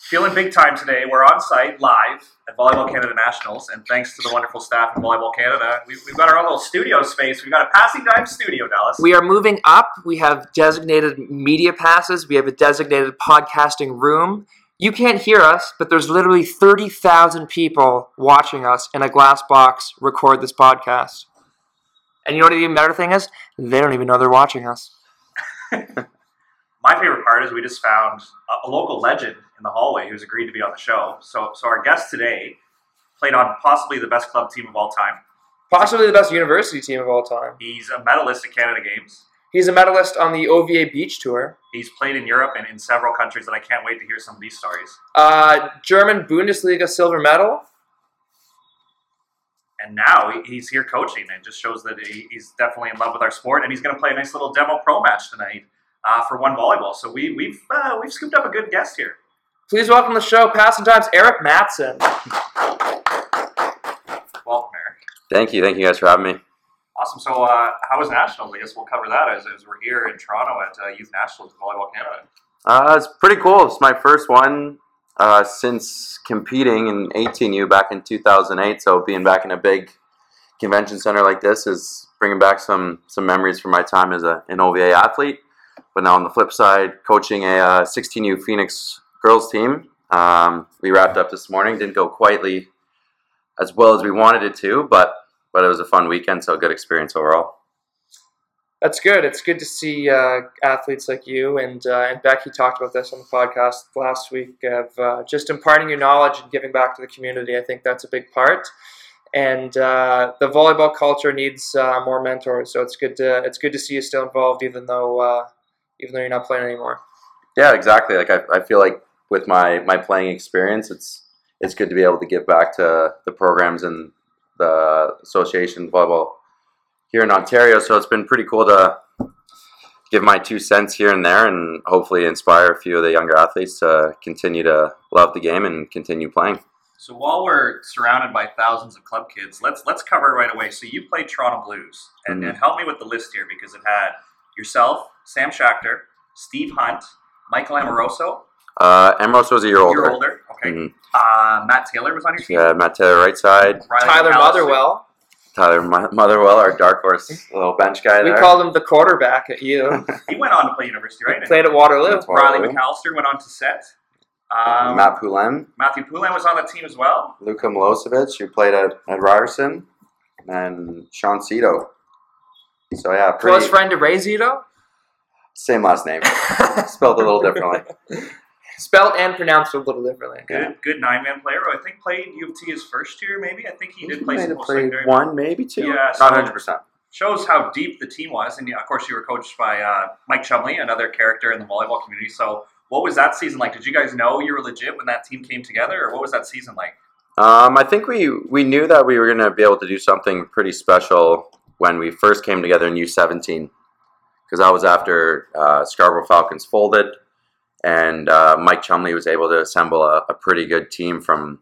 Feeling big time today. We're on site live at Volleyball Canada Nationals, and thanks to the wonderful staff at Volleyball Canada, we've, we've got our own little studio space. We've got a passing time studio, Dallas. We are moving up. We have designated media passes. We have a designated podcasting room. You can't hear us, but there's literally 30,000 people watching us in a glass box record this podcast. And you know what the even better thing is? They don't even know they're watching us. My favorite part is we just found a, a local legend in the hallway who's agreed to be on the show. So, so our guest today played on possibly the best club team of all time. Possibly the best university team of all time. He's a medalist at Canada Games. He's a medalist on the OVA Beach Tour. He's played in Europe and in several countries, and I can't wait to hear some of these stories. Uh, German Bundesliga silver medal. And now he's here coaching, and it just shows that he's definitely in love with our sport. And he's going to play a nice little demo pro match tonight uh, for one volleyball. So we, we've uh, we've scooped up a good guest here. Please welcome the show, Passing Times, Eric Matson. Welcome, Eric. Thank you. Thank you guys for having me. Awesome. So, uh, how was Nationals? I guess we'll cover that as, as we're here in Toronto at uh, Youth Nationals Volleyball Canada. Uh, it's pretty cool. It's my first one uh, since competing in 18U back in 2008. So being back in a big convention center like this is bringing back some some memories from my time as a, an OVA athlete. But now on the flip side, coaching a uh, 16U Phoenix girls team. Um, we wrapped up this morning. Didn't go quietly as well as we wanted it to, but but it was a fun weekend. So a good experience overall. That's good. It's good to see uh, athletes like you and uh, and Becky talked about this on the podcast last week of uh, just imparting your knowledge and giving back to the community. I think that's a big part, and uh, the volleyball culture needs uh, more mentors. So it's good to it's good to see you still involved, even though uh, even though you're not playing anymore. Yeah, exactly. Like I, I feel like with my my playing experience, it's it's good to be able to give back to the programs and the association volleyball here in Ontario. So it's been pretty cool to give my two cents here and there, and hopefully inspire a few of the younger athletes to continue to love the game and continue playing. So while we're surrounded by thousands of club kids, let's let's cover it right away. So you played Toronto Blues, and, Mhm. and help me with the list here because it had yourself, Sam Schachter, Steve Hunt, Michael Amoroso, Uh, Ambrose was a year older. you're older, okay. Mhm. Uh, Matt Taylor was on your team. Yeah, Matt Taylor right side. Riley Tyler McAllister. Motherwell, Tyler Motherwell, our dark horse little bench guy we there. called him the quarterback at you. He went on to play university, right? Played at Waterloo. That's Riley McAllister went on to set. Um, Matt Poulin. Matthew Poulin was on the team as well. Luka Milosevic, who played at, at Ryerson, and Sean Cito. So yeah, pretty Close friend to Ray Zito. same last name, spelled a little differently. Spelled and pronounced a little differently. Good, good nine man player. I think played U of T his first year, maybe. I think he did play some have post played secondary. one, maybe two. Yeah, not hundred percent. Shows how deep the team was, and of course you were coached by uh, Mike Chumley, another character in the volleyball community. So, what was that season like? Did you guys know you were legit when that team came together, or what was that season like? Um, I think we we knew that we were going to be able to do something pretty special when we first came together in U seventeen, because that was after uh, Scarborough Falcons folded, and uh, Mike Chumley was able to assemble a, a pretty good team from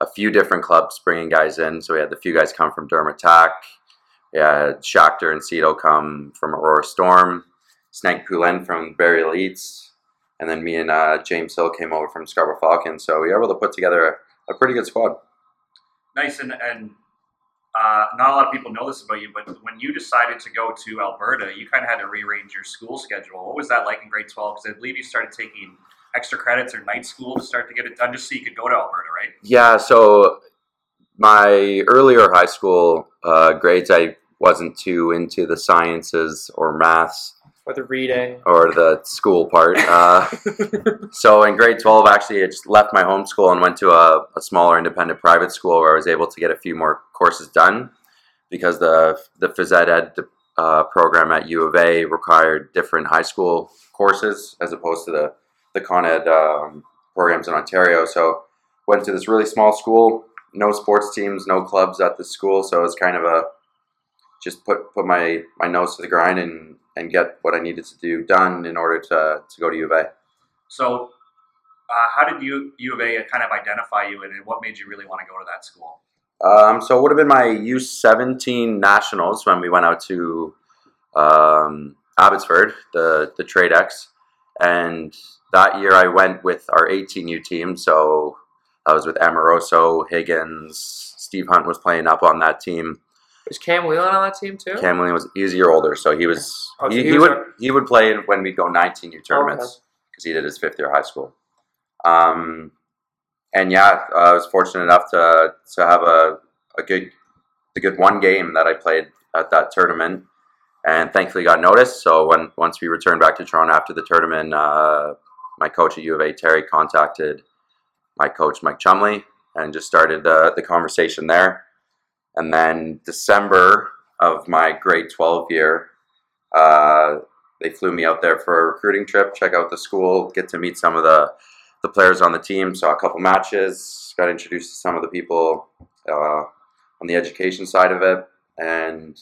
a few different clubs, bringing guys in. So we had the few guys come from Durham Attack, we had Schachter and Cito come from Aurora Storm, Snake Poulin from Barrie Elites, and then me and uh, James Hill came over from Scarborough Falcons. So we were able to put together a, a pretty good squad. Nice, and, and uh, not a lot of people know this about you, but when you decided to go to Alberta, you kind of had to rearrange your school schedule. What was that like in grade 12? Because I believe you started taking extra credits or night school to start to get it done just so you could go to Alberta, right? Yeah, so my earlier high school uh, grades, I wasn't too into the sciences or maths Or the reading. or the school part. Uh, so in grade 12, actually, I just left my home school and went to a, a smaller independent private school where I was able to get a few more courses done because the, the phys ed ed uh, program at U of A required different high school courses as opposed to the, the Con Ed um, programs in Ontario. So went to this really small school, no sports teams, no clubs at the school. So it was kind of a just put put my, my nose to the grind and, and get what I needed to do done in order to, to go to U of A. So, uh, how did you U of A kind of identify you, and what made you really want to go to that school? Um, so it would have been my U17 nationals when we went out to um, Abbotsford, the the Tradex, And that year I went with our 18U team. So I was with Amoroso, Higgins, Steve Hunt was playing up on that team. Was Cam Whelan on that team too? Cam Williams was he was a year older, so he was Oh, so he, he he was would a- he would play when we'd go 19U tournaments because he did his fifth year of high school. Um, and yeah, I was fortunate enough to to have a, a good the good one game that I played at that tournament, and thankfully got noticed. So when once we returned back to Toronto after the tournament, uh, my coach at U of A, Terry, contacted my coach Mike Chumley and just started the the conversation there. And then December of my grade twelve year, uh, they flew me out there for a recruiting trip, check out the school, get to meet some of the the players on the team. Saw a couple matches, got introduced to some of the people uh, on the education side of it, and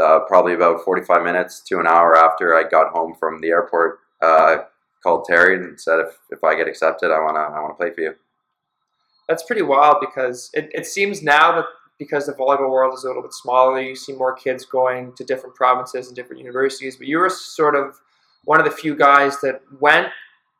uh, probably about forty five minutes to an hour after I got home from the airport, uh, called Terry and said if, if I get accepted, I wanna I wanna play for you. That's pretty wild because it, it seems now that because the volleyball world is a little bit smaller, you see more kids going to different provinces and different universities. But you were sort of one of the few guys that went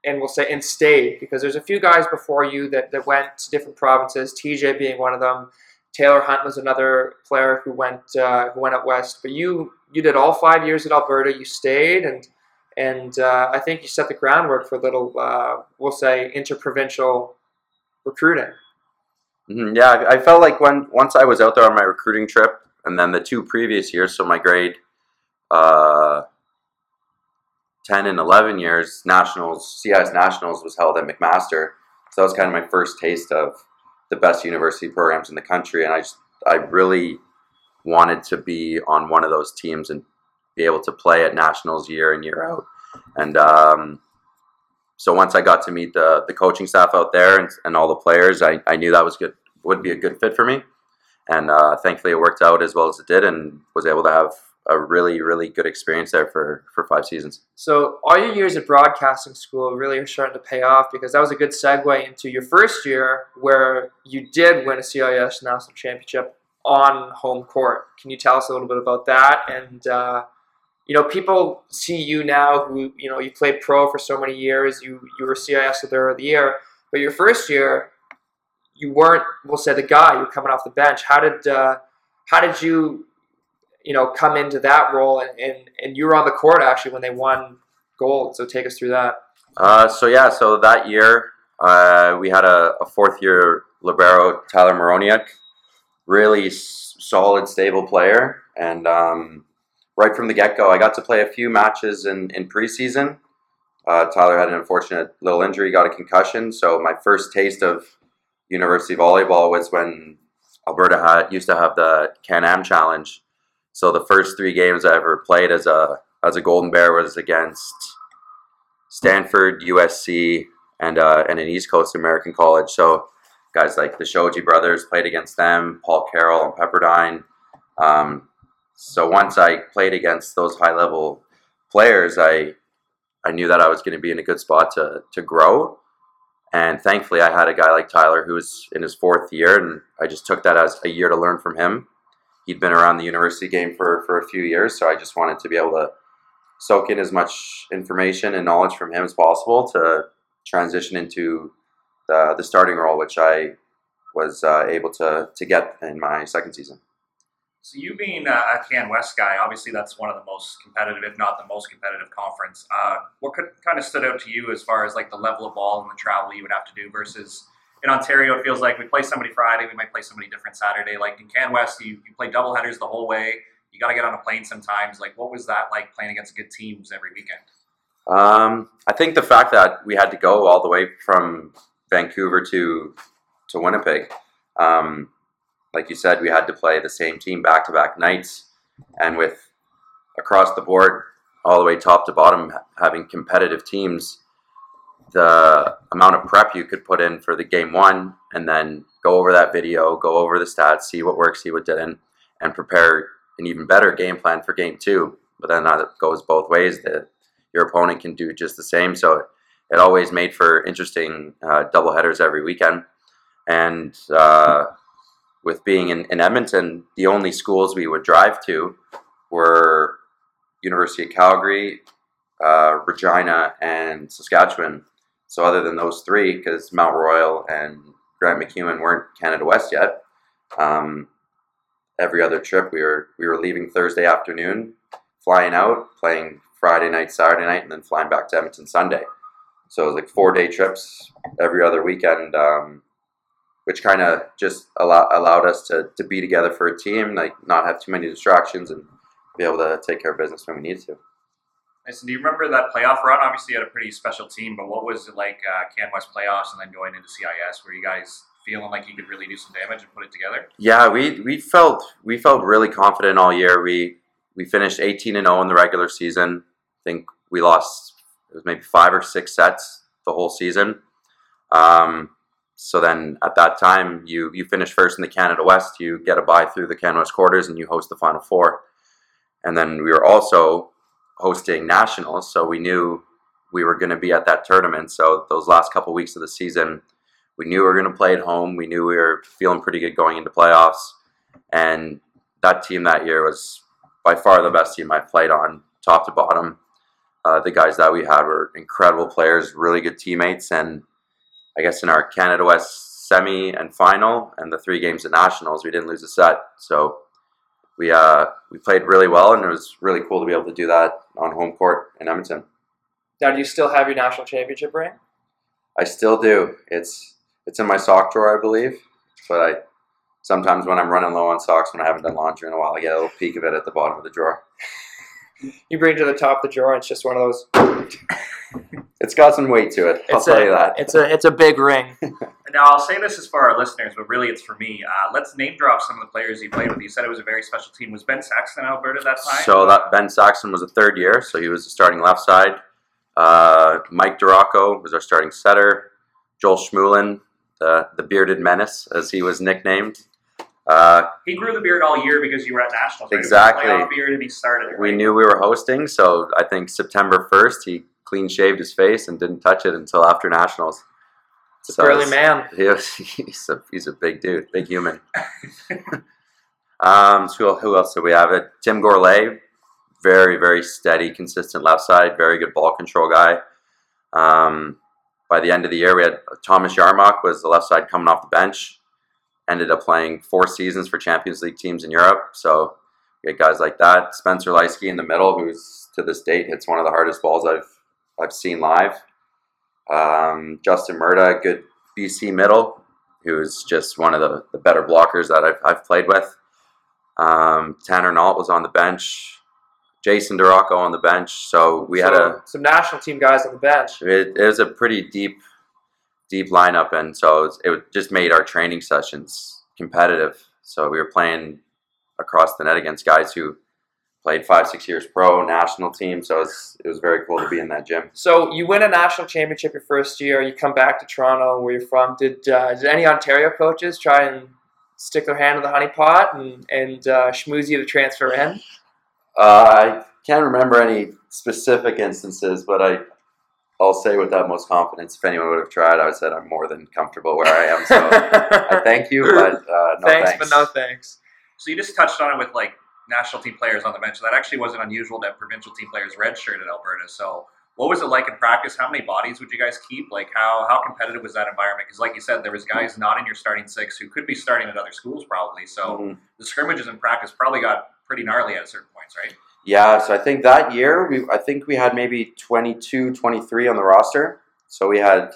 and we'll say and stayed because there's a few guys before you that, that went to different provinces. TJ being one of them. Taylor Hunt was another player who went uh, who went out west. But you you did all five years at Alberta. You stayed and and uh, I think you set the groundwork for a little uh, we'll say interprovincial recruiting. Mhm, Yeah, I I felt like when once I was out there on my recruiting trip, and then the two previous years, so my grade uh, ten and eleven years, nationals, CIS nationals was held at McMaster, so that was kind of my first taste of the best university programs in the country, and I just I really wanted to be on one of those teams and be able to play at nationals year in year out, and um, so once I got to meet the the coaching staff out there and, and all the players, I, I knew that was good would be a good fit for me, and uh, thankfully it worked out as well as it did, and was able to have a really really good experience there for for five seasons. So all your years at broadcasting school really are starting to pay off because that was a good segue into your first year where you did win a CIS national championship on home court. Can you tell us a little bit about that? And uh, you know, people see you now who you know you played pro for so many years. You you were CIS of the Year, but your first year you weren't. We'll say the guy. You were coming off the bench. How did uh, how did you you know come into that role and, and and you were on the court actually when they won gold. So take us through that. Uh, so yeah, so that year uh, we had a, a fourth year libero Tyler Moroniak, really solid, stable player, and um, right from the get go, I got to play a few matches in in preseason. Uh, Tyler had an unfortunate little injury, got a concussion, so my first taste of university volleyball was when Alberta had used to have the Can Am Challenge. So the first three games I ever played as a as a Golden Bear was against Stanford, USC, and uh, and an East Coast American college. So guys like the Shoji brothers played against them, Paul Carroll and Pepperdine. Um, so once I played against those high level players, I I knew that I was going to be in a good spot to to grow. And thankfully, I had a guy like Tyler who was in his fourth year, and I just took that as a year to learn from him. He'd been around the university game for, for a few years, so I just wanted to be able to soak in as much information and knowledge from him as possible to transition into the, the starting role, which I was uh, able to, to get in my second season. So you being a Can West guy, obviously that's one of the most competitive, if not the most competitive conference. Uh, what could, kind of stood out to you as far as like the level of ball and the travel you would have to do versus in Ontario? It feels like we play somebody Friday, we might play somebody different Saturday. Like in Can West, you, you play double headers the whole way. You got to get on a plane sometimes. Like what was that like playing against good teams every weekend? Um, I think the fact that we had to go all the way from Vancouver to to Winnipeg, um, like you said, we had to play the same team back to back nights, and with across the board, all the way top to bottom, having competitive teams, the amount of prep you could put in for the game one, and then go over that video, go over the stats, see what works, see what didn't, and prepare an even better game plan for game two. But then that goes both ways. That your opponent can do just the same. So it always made for interesting uh, double headers every weekend. And uh, with being in, in Edmonton, the only schools we would drive to were University of Calgary, uh, Regina, and Saskatchewan. So other than those three, because Mount Royal and Grant MacEwan weren't Canada West yet, um, every other trip we were we were leaving Thursday afternoon, flying out, playing Friday night, Saturday night, and then flying back to Edmonton Sunday. So it was like four day trips every other weekend, um, which kind of just allow, allowed us to, to be together for a team, like not have too many distractions and be able to take care of business when we needed to. Nice. And do you remember that playoff run? Obviously, you had a pretty special team, but what was it like uh, Can West playoffs and then going into CIS? Were you guys feeling like you could really do some damage and put it together? Yeah, we, we felt we felt really confident all year. We we finished 18 and 0 in the regular season. I think we lost it was maybe five or six sets the whole season. Um, so then at that time, you you finish first in the Canada West, you get a bye through the Canada West quarters, and you host the Final Four. And then we were also hosting nationals, so we knew we were going to be at that tournament. So those last couple weeks of the season, we knew we were going to play at home. We knew we were feeling pretty good going into playoffs, and that team that year was by far the best team I played on, top to bottom. Uh, the guys that we had were incredible players, really good teammates, and I guess in our Canada West semi and final, and the three games at nationals, we didn't lose a set. So we uh, we played really well, and it was really cool to be able to do that on home court in Edmonton. Now, do you still have your national championship ring? I still do. It's it's in my sock drawer, I believe. But I sometimes when I'm running low on socks, when I haven't done laundry in a while, I get a little peek of it at the bottom of the drawer. You bring it to the top of the drawer, and it's just one of those. It's got some weight to it. I'll It's tell a, you that. It's a it's a big ring. Now, I'll say this is for our listeners, but really it's for me. Uh, let's name drop some of the players you played with. You said it was a very special team. Was Ben Saxton Alberta that time? So that Ben Saxton was a third year, so he was the starting left side. Uh, Mike Duraco was our starting setter. Joel Schmuland, the the bearded menace, as he was nicknamed. Uh, he grew the beard all year because you were at nationals. Right? Exactly. It was a playoff beard and he started it. we knew we were hosting, so I think September first he clean shaved his face and didn't touch it until after nationals. It's a So burly man. He was, he's a he's a big dude, big human. um, so who, who else do we have? It Tim Gourlay, very very steady, consistent left side, very good ball control guy. Um, by the end of the year, we had Thomas Yarmock was the left side coming off the bench. Ended up playing four seasons for Champions League teams in Europe. So we had guys like that. Spencer Leisky in the middle, who's to this date hits one of the hardest balls I've I've seen live. Um, Justin Murda, good BC middle, who's just one of the, the better blockers that I've, I've played with. Um, Tanner Nault was on the bench. Jason Duraco on the bench. So we had a some national team guys on the bench. it, it was a pretty deep deep lineup, and so it, it just made our training sessions competitive. So we were playing across the net against guys who played five six years pro national team. So it was, it was very cool to be in that gym. So you win a national championship your first year. You come back to Toronto, where you're from. Did uh, did any Ontario coaches try and stick their hand in the honey pot and and uh, schmooze you to transfer in? Uh, I can't remember any specific instances, but I, I'll say with that most confidence, if anyone would have tried, I would have said I'm more than comfortable where I am. So I thank you, but uh, no thanks, thanks. but no thanks. So you just touched on it with like national team players on the bench. That actually wasn't unusual to have provincial team players redshirted at Alberta. So what was it like in practice? How many bodies would you guys keep? Like how how competitive was that environment? Because like you said, there was guys not in your starting six who could be starting at other schools probably. So Mhm. the scrimmages in practice probably got pretty gnarly at certain points, right? Yeah, so I think that year, we, I think we had maybe 22, 23 on the roster. So we had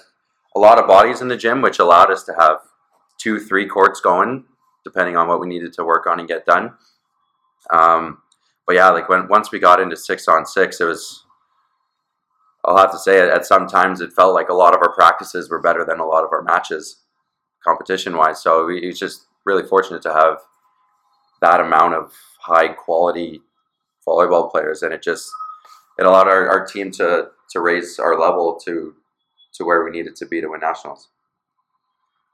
a lot of bodies in the gym, which allowed us to have two, three courts going, depending on what we needed to work on and get done. Um, but yeah, like when once we got into six on six, it was. I'll have to say it. At some times, it felt like a lot of our practices were better than a lot of our matches, competition wise. So we, was just really fortunate to have that amount of high quality volleyball players, and it just it allowed our, our team to to raise our level to to where we needed to be to win nationals.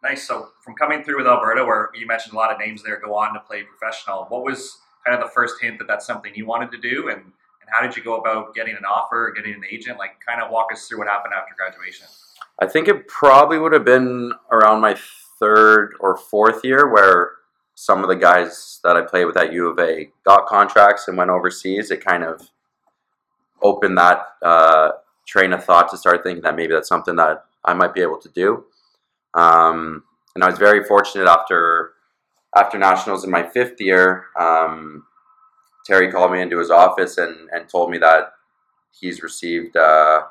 Nice. So from coming through with Alberta, where you mentioned a lot of names there go on to play professional, what was kind of the first hint that that's something you wanted to do, and and how did you go about getting an offer, getting an agent? Like, kind of walk us through what happened after graduation. I think it probably would have been around my third or fourth year where some of the guys that I played with at U of A got contracts and went overseas. It kind of opened that uh, train of thought to start thinking that maybe that's something that I might be able to do. Um, and I was very fortunate after after nationals in my fifth year. Um, Terry called me into his office and, and told me that he's received uh,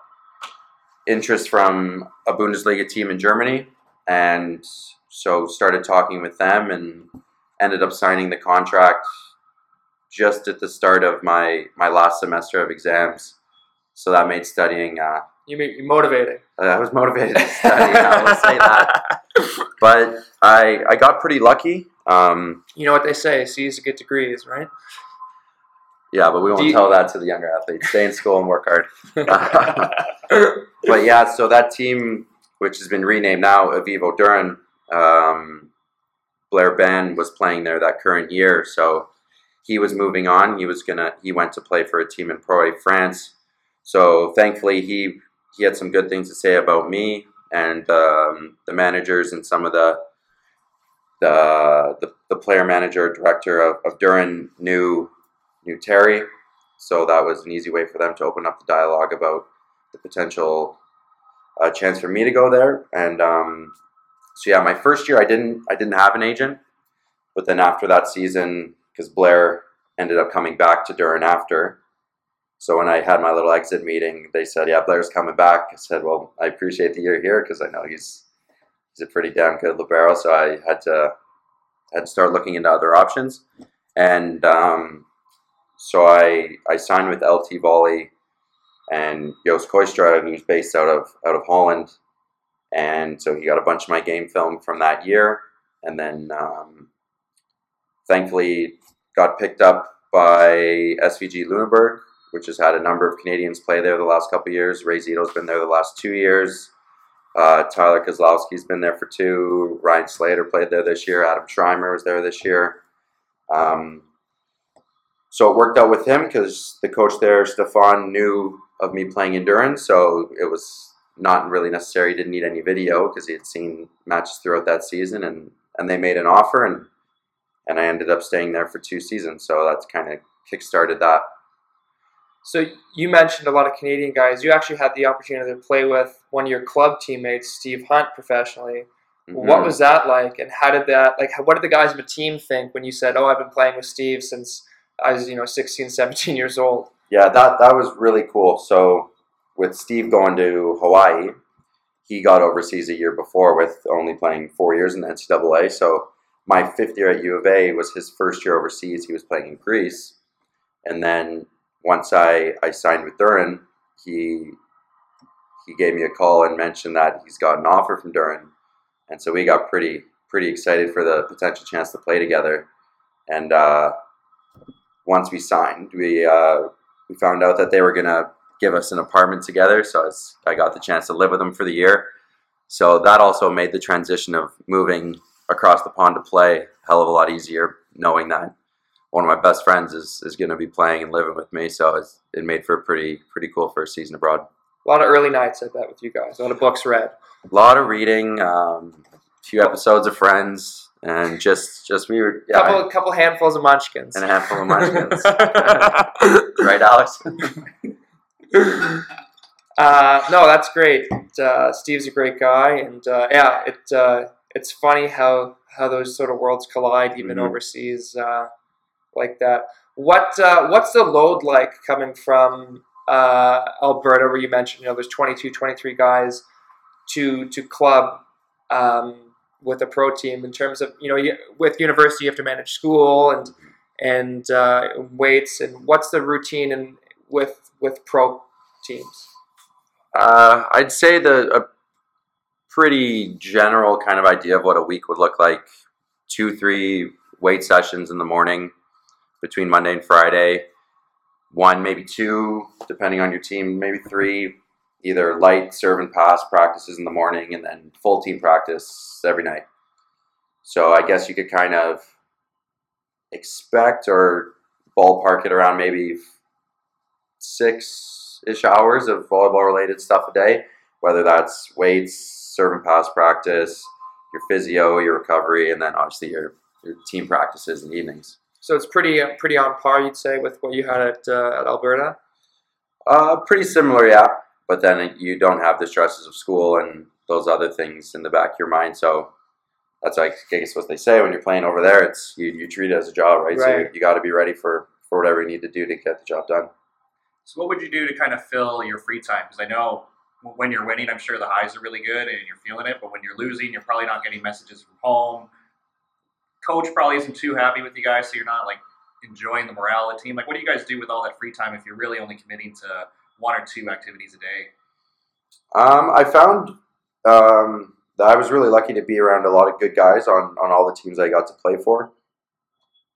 interest from a Bundesliga team in Germany, and so started talking with them and ended up signing the contract just at the start of my my last semester of exams. So that made studying. Uh, You make you motivating. I was motivated to study. I will say that. But I I got pretty lucky. Um, You know what they say: C's to get degrees, right? yeah, but we won't you- tell that to the younger athletes. Stay in school and work hard. but yeah, so that team, which has been renamed now evivo Düren, um, Blair Bann was playing there that current year. So he was moving on. He was gonna. He went to play for a team in Pro France. So thankfully, he he had some good things to say about me and um, the managers and some of the the the, the player manager director of, of Düren knew knew Terry. So that was an easy way for them to open up the dialogue about the potential uh, chance for me to go there. And um, so yeah, my first year I didn't I didn't have an agent, but then after that season, because Blair ended up coming back to Düren after. So when I had my little exit meeting, they said, "Yeah, Blair's coming back." I said, "Well, I appreciate the year here because I know he's he's a pretty damn good libero." So I had to had to start looking into other options, and um, so I I signed with LT Volley and Joost Kooistra, who's based out of out of Holland, and so he got a bunch of my game film from that year, and then um, thankfully got picked up by SVG Lüneburg, which has had a number of Canadians play there the last couple of years. Ray Zito's been there the last two years. Uh, Tyler Kozlowski's been there for two. Ryan Slater played there this year. Adam Schriemer was there this year. Um, so it worked out with him because the coach there, Stefan, knew of me playing endurance, so it was not really necessary. Didn't need any video because he had seen matches throughout that season, and and they made an offer, and and I ended up staying there for two seasons. So that's kind of kickstarted that. So you mentioned a lot of Canadian guys. You actually had the opportunity to play with one of your club teammates, Steve Hunt, professionally. What Mhm. was that like, and how did that like? What did the guys on the team think when you said, "Oh, I've been playing with Steve since I was, you know, 16, 17 years old"? Yeah, that that was really cool. So with Steve going to Hawaii, he got overseas a year before with only playing four years in the NCAA. So my fifth year at U of A was his first year overseas. He was playing in Greece, and then once I I signed with Düren, he he gave me a call and mentioned that he's got an offer from Düren, and so we got pretty pretty excited for the potential chance to play together. And uh, once we signed, we uh, we found out that they were gonna give us an apartment together. So I, was, I got the chance to live with them for the year. So that also made the transition of moving across the pond to play a hell of a lot easier, knowing that one of my best friends is, is going to be playing and living with me. So it's, it made for a pretty pretty cool first season abroad. A lot of early nights, I bet, with you guys. A lot of books read. A lot of reading, um, a few episodes of Friends, and just just we were yeah, couple, a couple handfuls of munchkins. and a handful of munchkins. right, Alex? Uh, no, that's great. Uh, Steve's a great guy, and uh, yeah, it uh, it's funny how how those sort of worlds collide, even Mhm. overseas uh, like that. What uh, what's the load like coming from uh, Alberta, where you mentioned you know there's 22, 23 guys to to club um, with a pro team in terms of you know with university you have to manage school and and uh, weights and what's the routine and with with pro teams. Uh, I'd say the a pretty general kind of idea of what a week would look like: two, three weight sessions in the morning between Monday and Friday. One, maybe two, depending on your team. Maybe three, either light serve and pass practices in the morning, and then full team practice every night. So I guess you could kind of expect or ballpark it around maybe six ish hours of volleyball related stuff a day, whether that's weights, serve and pass practice, your physio, your recovery, and then obviously your, your team practices and evenings. So it's pretty uh, pretty on par, you'd say, with what you had at uh, at Alberta. Uh, pretty similar, yeah. But then you don't have the stresses of school and those other things in the back of your mind. So that's like I guess what they say when you're playing over there. It's you, you treat it as a job, right? So you, you got to be ready for for whatever you need to do to get the job done. So, what would you do to kind of fill your free time? Because I know when you're winning, I'm sure the highs are really good and you're feeling it. But when you're losing, you're probably not getting messages from home. Coach probably isn't too happy with you guys, so you're not like enjoying the morale of the team. Like, what do you guys do with all that free time if you're really only committing to one or two activities a day? Um, I found um, that I was really lucky to be around a lot of good guys on, on all the teams I got to play for.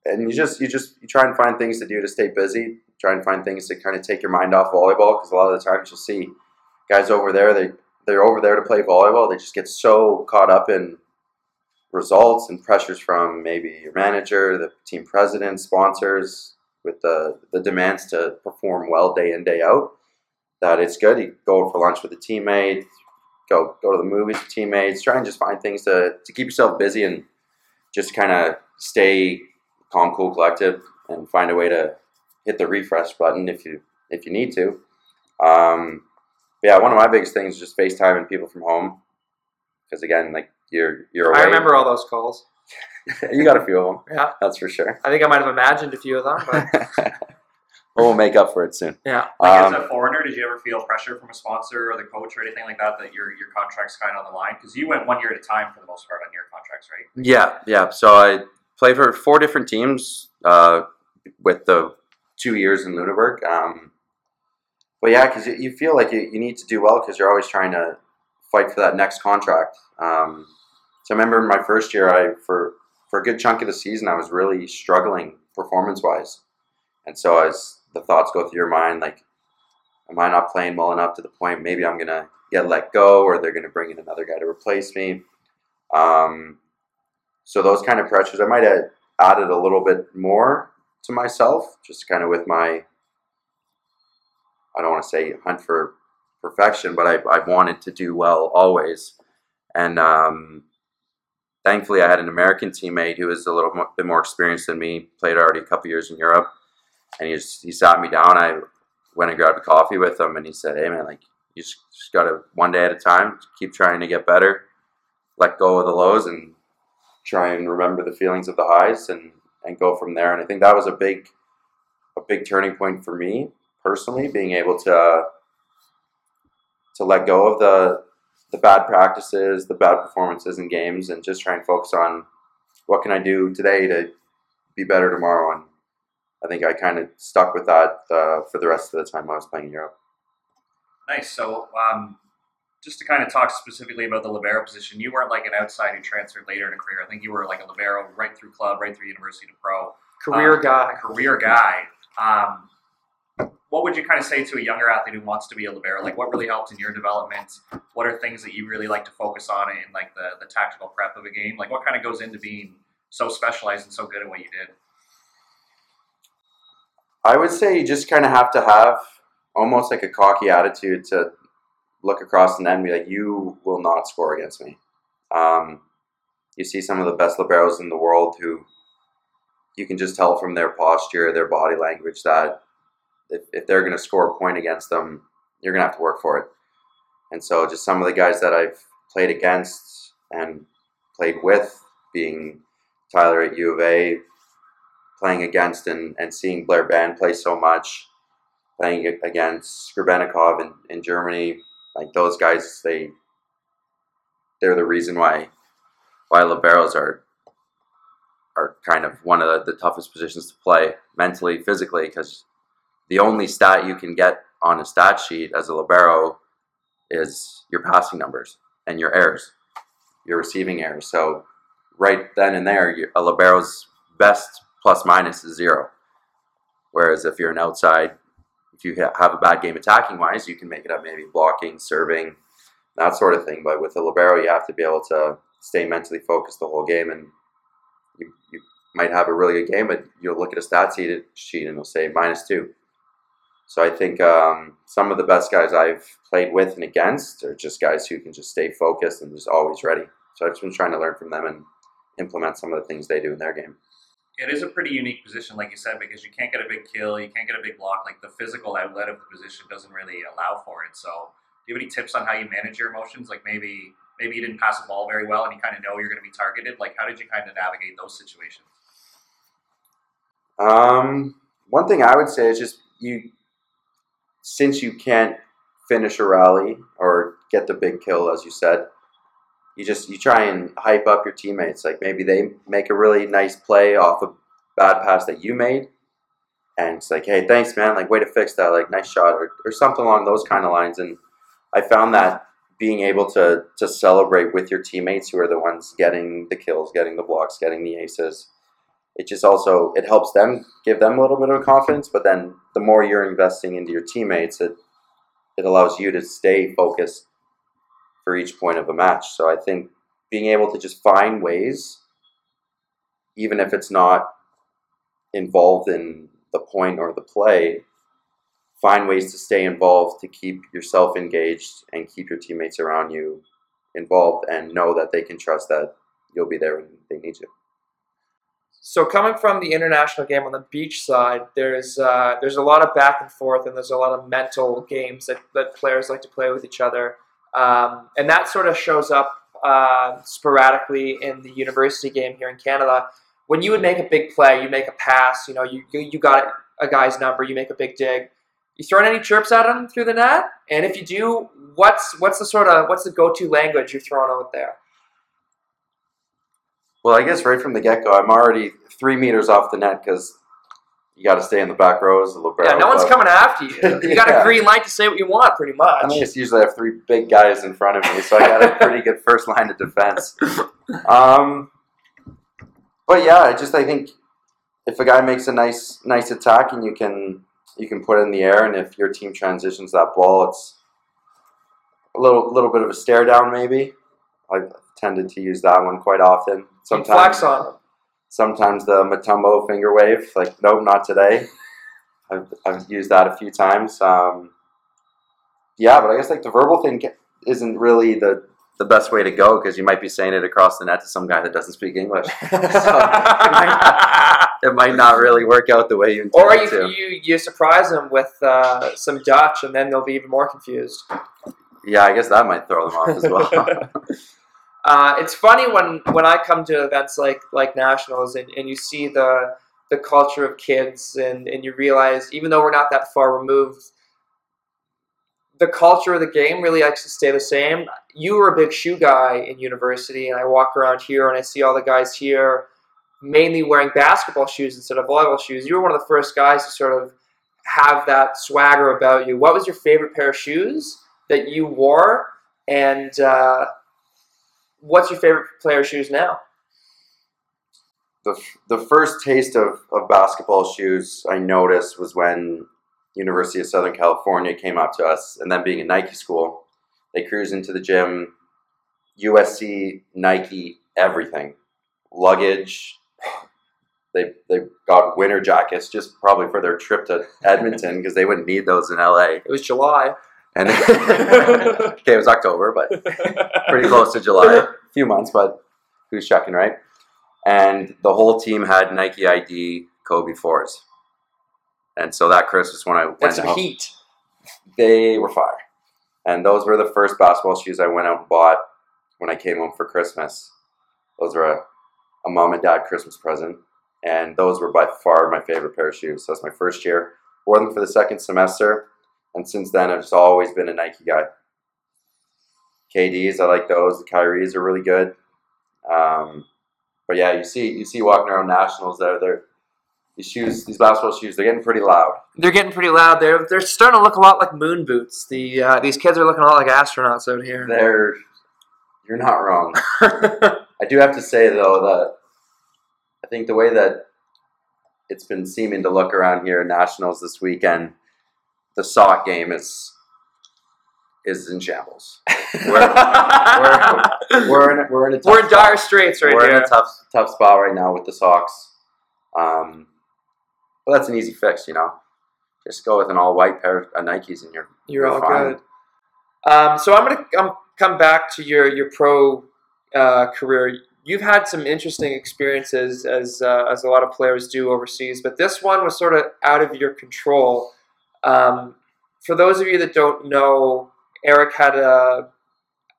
And you just you just you try and find things to do to stay busy. Try and find things to kind of take your mind off volleyball because a lot of the times you'll see guys over there they they're over there to play volleyball. They just get so caught up in results and pressures from maybe your manager, the team president, sponsors, with the the demands to perform well day in day out that it's good. You go for lunch with a teammate, go go to the movies with teammates, try and just find things to, to keep yourself busy and just kind of stay calm, cool, collected, and find a way to hit the refresh button if you if you need to. Um, yeah, one of my biggest things is just FaceTiming people from home because again, like you're you're away. I remember all those calls. you got a few of them, Yeah, that's for sure. I think I might have imagined a few of them, but we'll make up for it soon. yeah. Like Um, as a foreigner, did you ever feel pressure from a sponsor or the coach or anything like that that your your contract's kind of on the line? Because you went one year at a time for the most part on your contracts, right? Yeah, yeah. So I played for four different teams uh, with the two years in Lüneburg. Um, but yeah, because you, feel like you, you need to do well because you're always trying to fight for that next contract. Um, so I remember my first year, I for for a good chunk of the season, I was really struggling performance wise, and so as the thoughts go through your mind, like, am I not playing well enough to the point maybe I'm gonna get let go, or they're gonna bring in another guy to replace me? Um, so those kind of pressures, I might have added a little bit more to myself, just kind of with my, I don't want to say hunt for perfection, but I, I wanted to do well always. And um, thankfully, I had an American teammate who was a little bit more experienced than me, played already a couple years in Europe. And he, just, he sat me down. I went and grabbed a coffee with him, and he said, Hey, man, like, you just, just got to one day at a time, keep trying to get better, let go of the lows, and try and remember the feelings of the highs and, and go from there. And I think that was a big a big turning point for me personally, being able to to let go of the the bad practices, the bad performances in games, and just try and focus on what can I do today to be better tomorrow. And I think I kind of stuck with that uh, for the rest of the time I was playing in Europe. Nice. So, um, just to kind of talk specifically about the libero position, you weren't like an outside who transferred later in a career. I think you were like a libero right through club, right through university to pro. Career Um, guy. career guy. Um, what would you kind of say to a younger athlete who wants to be a libero? Like, what really helped in your development? What are things that you really like to focus on in like the, the tactical prep of a game? Like, what kind of goes into being so specialized and so good at what you did? I would say you just kind of have to have almost like a cocky attitude to look across the net and be like, you will not score against me. Um, you see some of the best liberos in the world who you can just tell from their posture, their body language that if, if they're going to score a point against them, you're going to have to work for it. And so, just some of the guys that I've played against and played with, being Tyler at U of A, playing against and, and seeing Blair Bann play so much, playing against Skribenikov in, in Germany, like those guys, they they're the reason why why liberos are are kind of one of the, the toughest positions to play mentally, physically, because the only stat you can get on a stat sheet as a libero is your passing numbers and your errors, your receiving errors. So right then and there, a libero's best plus minus is zero. Whereas if you're an outside, if you ha- have a bad game attacking wise, you can make it up maybe blocking, serving, that sort of thing. But with a libero, you have to be able to stay mentally focused the whole game, and you, you might have a really good game, but you'll look at a stat sheet, sheet and it'll say minus two. So I think um, some of the best guys I've played with and against are just guys who can just stay focused and just always ready. So I've just been trying to learn from them and implement some of the things they do in their game. It is a pretty unique position, like you said, because you can't get a big kill, you can't get a big block. Like the physical outlet of the position doesn't really allow for it. So, do you have any tips on how you manage your emotions? Like maybe maybe you didn't pass the ball very well, and you kind of know you're going to be targeted. Like how did you kind of navigate those situations? Um, one thing I would say is just you, since you can't finish a rally or get the big kill, as you said, you just you try and hype up your teammates. Like maybe they make a really nice play off a bad pass that you made, and it's like, hey, thanks, man. Like way to fix that. Like nice shot or, or something along those kind of lines. And I found that being able to to celebrate with your teammates who are the ones getting the kills, getting the blocks, getting the aces it just also it helps them give them a little bit of confidence but then the more you're investing into your teammates it it allows you to stay focused for each point of a match. So i think being able to just find ways even if it's not involved in the point or the play find ways to stay involved to keep yourself engaged and keep your teammates around you involved and know that they can trust that you'll be there when they need you. So coming from the international game on the beach side, there's uh, there's a lot of back and forth, and there's a lot of mental games that, that players like to play with each other, um, and that sort of shows up uh, sporadically in the university game here in Canada. When you would make a big play, you make a pass, you know, you you, you got a guy's number, you make a big dig. You throwing any chirps at him through the net? And if you do, what's what's the sort of what's the go-to language you're throwing out there? Well, I guess right from the get go, I'm already three meters off the net because you got to stay in the back rows. The libero, Yeah, no one's coming after you. You got a green light to say what you want, pretty much. I just usually I have three big guys in front of me, so I got a pretty good first line of defense. Um, but yeah, I just I think if a guy makes a nice nice attack and you can you can put it in the air, and if your team transitions that ball, it's a little little bit of a stare down maybe. I've tended to use that one quite often. Sometimes flex on them. Sometimes the Mutombo finger wave, like nope, not today. I've, I've used that a few times. Um, yeah, but I guess like the verbal thing isn't really the the best way to go because you might be saying it across the net to some guy that doesn't speak English. It might not really work out the way you intend or you, to. you you surprise them with uh, some Dutch, and then they'll be even more confused. Yeah, I guess that might throw them off as well. Uh, it's funny when, when I come to events like like nationals and, and you see the the culture of kids and, and you realize even though we're not that far removed, the culture of the game really likes to stay the same. You were a big shoe guy in university, and I walk around here and I see all the guys here mainly wearing basketball shoes instead of volleyball shoes. You were one of the first guys to sort of have that swagger about you. What was your favorite pair of shoes that you wore, and uh, what's your favorite pair of shoes now? the, the first taste of, of basketball shoes I noticed was when University of Southern California came up to us, and then being a Nike school, they cruise into the gym, USC, Nike, everything, luggage. They they got winter jackets just probably for their trip to Edmonton because they wouldn't need those in LA. It was July. And okay, it was October, but pretty close to July. A few months, but who's checking, right? And the whole team had Nike ID Kobe fours. And so that Christmas when I went That's some out, heat. they were fire. And those were the first basketball shoes I went out and bought when I came home for Christmas. Those were a, a mom and dad Christmas present. And those were by far my favorite pair of shoes. So that's my first year. Wore them for the second semester. And since then, I've just always been a Nike guy. KDs, I like those. The Kyries are really good. Um, but yeah, you see, you see walking around nationals there. They're these shoes, these basketball shoes, they're getting pretty loud. They're getting pretty loud. They're they're starting to look a lot like moon boots. The uh, these kids are looking a lot like astronauts out here. They're, you're not wrong. I do have to say though that I think the way that it's been seeming to look around here at nationals this weekend, the sock game is is in shambles. We're we're, we're in we're in a We're in dire straits right now. we're in a tough tough spot right now with the socks. Um, but that's an easy fix, you know. Just go with an all white pair of Nikes and you're You're all fine. good. Um, so I'm gonna um, come back to your your pro uh, career. you've had some interesting experiences as uh, as a lot of players do overseas, but this one was sort of out of your control. Um, for those of you that don't know, Eric had a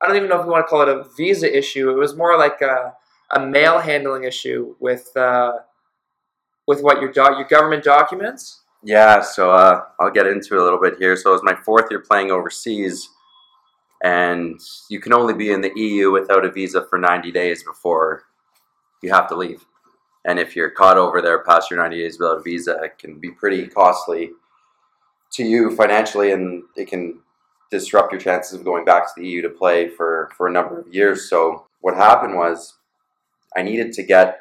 I don't even know if you want to call it a visa issue. It was more like a, a mail handling issue with uh, with what your your government documents. Yeah, so uh, I'll get into it a little bit here. So it was my fourth year playing overseas, and you can only be in the EU without a visa for 90 days before you have to leave. And if you're caught over there past your 90 days without a visa, it can be pretty costly to you financially, and it can disrupt your chances of going back to the EU to play for, for a number of years. So what happened was I needed to get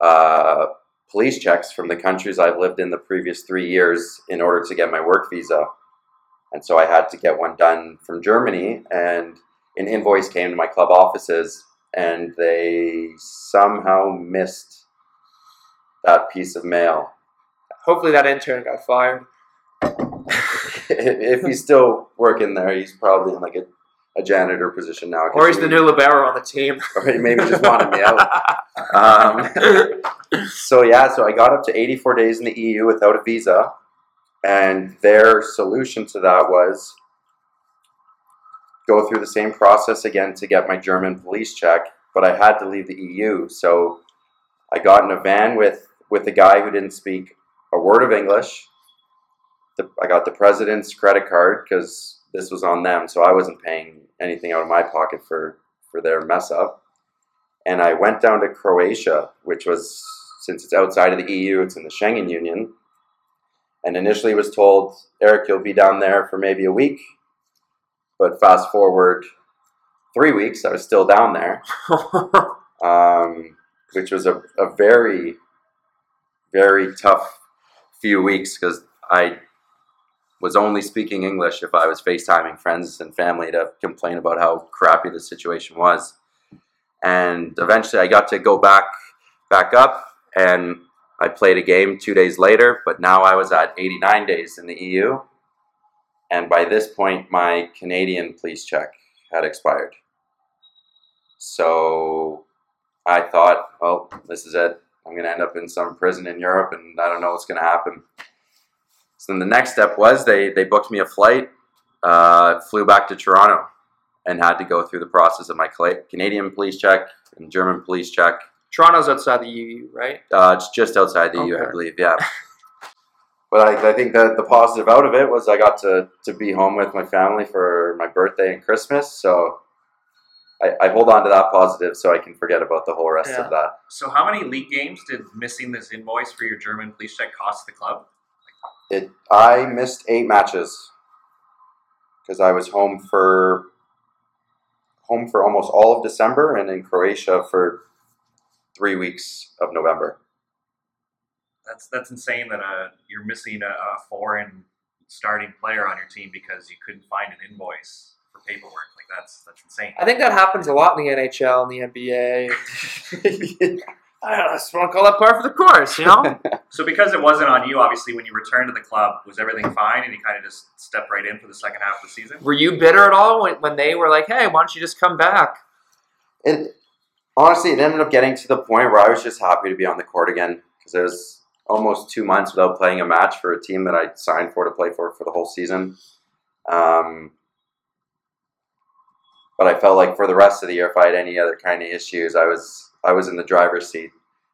uh, police checks from the countries I've lived in the previous three years in order to get my work visa. And so I had to get one done from Germany, and an invoice came to my club offices, and they somehow missed that piece of mail. Hopefully, that intern got fired. if he's still working there, he's probably in like a, a janitor position now. Or he's the new libero on the team. Or he maybe just wanted me out. Um, so yeah, so I got up to 84 days in the EU without a visa, and their solution to that was go through the same process again to get my German police check, but I had to leave the EU. So I got in a van with with a guy who didn't speak a word of English. The, I got the president's credit card because this was on them, so I wasn't paying anything out of my pocket for for their mess up. And I went down to Croatia, which was since it's outside of the EU, it's in the Schengen Union. And initially was told, Eric, you'll be down there for maybe a week. But fast forward three weeks, I was still down there, um, which was a, a very, very tough few weeks because I was only speaking English if I was FaceTiming friends and family to complain about how crappy the situation was. And eventually I got to go back back up and I played a game two days later, but now I was at 89 days in the EU. And by this point, my Canadian police check had expired. So I thought, well, this is it. I'm going to end up in some prison in Europe, and I don't know what's going to happen. So then the next step was they, they booked me a flight, uh, flew back to Toronto, and had to go through the process of my Canadian police check and German police check. Toronto's outside the EU, right? Uh, it's just outside the EU, I believe, yeah. But I, I think that the positive out of it was I got to, to be home with my family for my birthday and Christmas. So I, I hold on to that positive so I can forget about the whole rest Yeah. of that. So, how many league games did missing this invoice for your German police check cost the club? It I missed eight matches because I was home for home for almost all of December and in Croatia for three weeks of November. That's that's insane that uh, you're missing a, a foreign starting player on your team because you couldn't find an invoice for paperwork. Like that's that's insane. I think that happens a lot in the NHL and the NBA. I don't I just want to call that par for the course, you know? So because it wasn't on you, obviously, when you returned to the club, was everything fine, and you kind of just stepped right in for the second half of the season? were you bitter at all when, when they were like, hey, why don't you just come back? It honestly, it ended up getting to the point where I was just happy to be on the court again because it was almost two months without playing a match for a team that I signed for to play for for the whole season. Um, but I felt like for the rest of the year, if I had any other kind of issues, I was I was in the driver's seat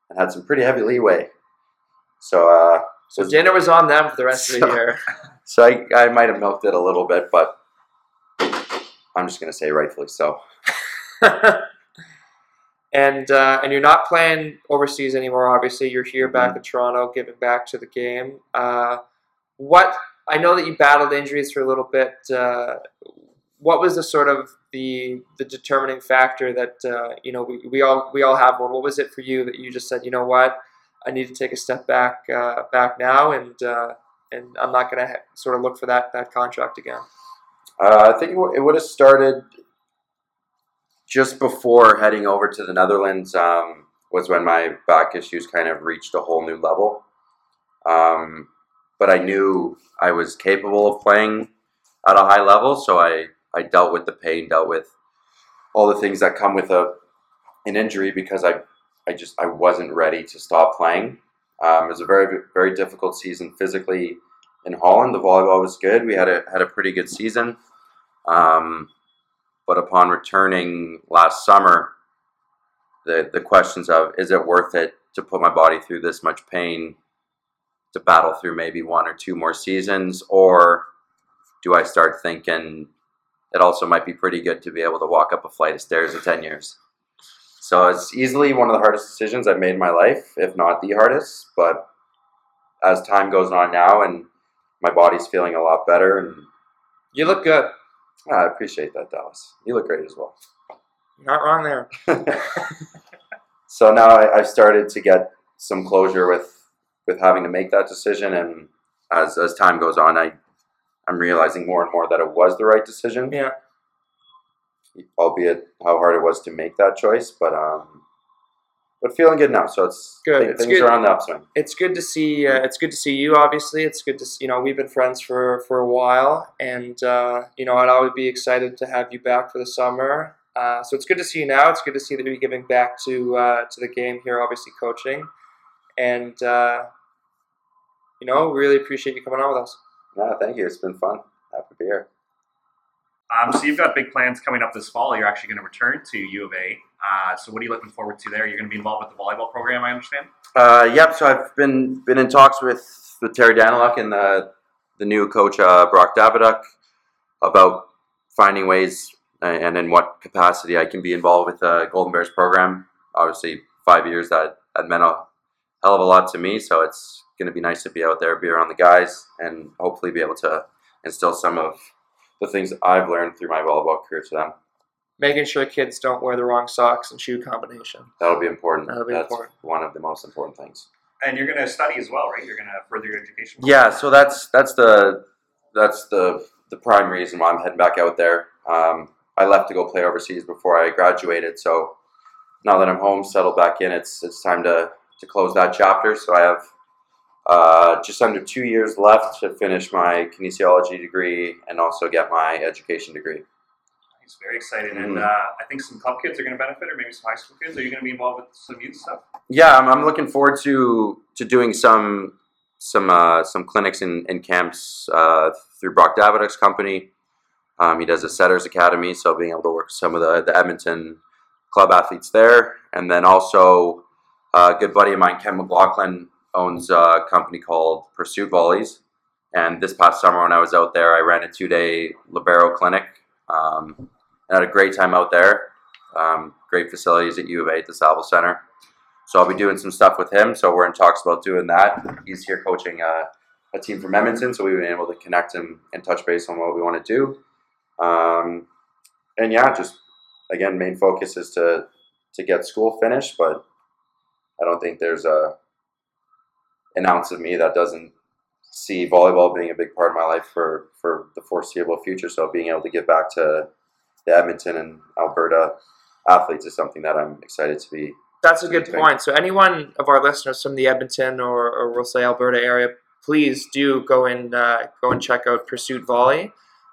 and had some pretty heavy leeway. So, uh, So dinner was on them for the rest of the year. so I, I might have milked it a little bit, but I'm just gonna say rightfully so. and uh, and you're not playing overseas anymore. Obviously, you're here back in Toronto, giving back to the game. Uh, what I know that you battled injuries for a little bit. Uh, what was the sort of the the determining factor that uh, you know we, we all we all have one? What was it for you that you just said, you know what, I need to take a step back uh, back now, and uh, and I'm not going to ha- sort of look for that that contract again. Uh, I think it would have started just before heading over to the Netherlands. Um, was when my back issues kind of reached a whole new level. Um, but I knew I was capable of playing at a high level, so I, I dealt with the pain, dealt with all the things that come with a an injury because I I just I wasn't ready to stop playing. Um, it was a very very difficult season physically in Holland. The volleyball was good. We had a had a pretty good season. Um, but upon returning last summer, the the questions of is it worth it to put my body through this much pain to battle through maybe one or two more seasons, or do I start thinking it also might be pretty good to be able to walk up a flight of stairs in ten years? So it's easily one of the hardest decisions I've made in my life, if not the hardest. But as time goes on now, and my body's feeling a lot better, and You look good. I appreciate that, Dallas. You look great as well. You're not wrong there. so now I, I've started to get some closure with with having to make that decision, and as as time goes on, I I'm realizing more and more that it was the right decision. Yeah. Albeit how hard it was to make that choice, but um, but feeling good now. So it's Good. thi- It's things good. are on the upswing. It's good to see. Uh, it's good to see you. Obviously, it's good to see, you know we've been friends for for a while, and uh, you know I'd always be excited to have you back for the summer. Uh, so it's good to see you now. It's good to see that you're giving back to uh, to the game here. Obviously, coaching, and uh, you know really appreciate you coming on with us. No, thank you. It's been fun. Happy to be here. Um, so you've got big plans coming up this fall. You're actually going to return to U of A. Uh, so what are you looking forward to there? You're going to be involved with the volleyball program, I understand. Uh, yep. So I've been been in talks with with Terry Danyluk and the the new coach uh, Brock Davidiuk about finding ways uh, and in what capacity I can be involved with the Golden Bears program. Obviously, five years that that meant a hell of a lot to me. So it's going to be nice to be out there, be around the guys, and hopefully be able to instill some of the things I've learned through my volleyball career to them. Making sure kids don't wear the wrong socks and shoe combination. That'll be important. That'll be That's important. one of the most important things. And you're going to study as well, right? You're going to further your education. Yeah, so that's that's the that's the the prime reason why I'm heading back out there. Um, I left to go play overseas before I graduated, so now that I'm home, settled back in, it's it's time to to close that chapter. So I have uh, just under two years left to finish my kinesiology degree and also get my education degree. He's very excited, and Mhm. uh, I think some club kids are going to benefit, or maybe some high school kids. Are you going to be involved with some youth stuff? Yeah, I'm, I'm looking forward to to doing some some uh, some clinics and, and camps uh, through Brock Davidiuk's company. Um, he does a Setters Academy, so being able to work with some of the, the Edmonton club athletes there, and then also uh, a good buddy of mine, Ken McLaughlin, owns a company called Pursuit Volleys. And this past summer, when I was out there, I ran a two day libero clinic. Um, and had a great time out there. Um, great facilities at U of A at the Saville Center. So I'll be doing some stuff with him. So we're in talks about doing that. He's here coaching uh, a team from Edmonton, so we've been able to connect him and touch base on what we want to do. Um, and yeah, just again, main focus is to to get school finished, but I don't think there's a an ounce of me that doesn't see volleyball being a big part of my life for for the foreseeable future. So being able to give back to the Edmonton and Alberta athletes is something that I'm excited to be That's a good Okay. point. So, anyone of our listeners from the Edmonton or, or we'll say Alberta area, please do go and uh, go and check out Pursuit Volley.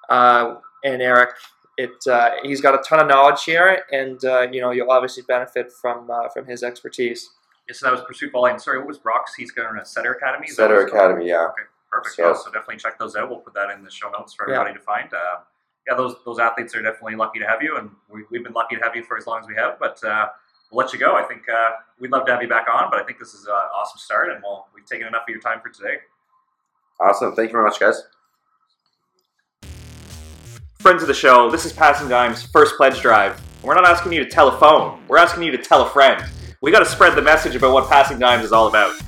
Uh, and Eric, it uh, he's got a ton of knowledge here, and uh, you know you'll obviously benefit from uh, from his expertise. Yes, so that was Pursuit Volley. And sorry, what was Brock's? He's going to Setter Academy. Is Setter what it's called? Academy. Yeah, Perfect. So- yeah, so definitely check those out. We'll put that in the show notes for Yeah. everybody to find. Uh, yeah, those those athletes are definitely lucky to have you, and we, we've been lucky to have you for as long as we have. But uh, we'll let you go. I think uh, we'd love to have you back on, but I think this is an awesome start, and we'll, we've taken enough of your time for today. awesome. Thank you very much, guys. Friends of the show, this is Passing Dime's first pledge drive. We're not asking you to tell a phone. We're asking you to tell a friend. We got to spread the message about what Passing Dimes is all about.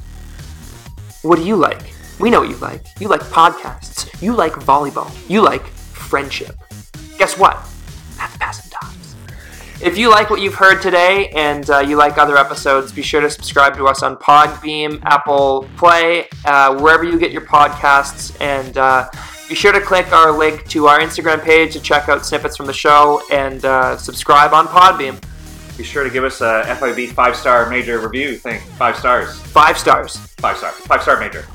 What do you like? We know what you like. You like podcasts. You like volleyball. You like friendship. Guess what? That's Passing Dimes. If you like what you've heard today and uh, you like other episodes, be sure to subscribe to us on Podbean, Apple Play, uh, wherever you get your podcasts, and uh, be sure to click our link to our Instagram page to check out snippets from the show and uh, subscribe on Podbean. Be sure to give us a FIB five star major review thing. Five stars. Five stars. Five star. Five star major.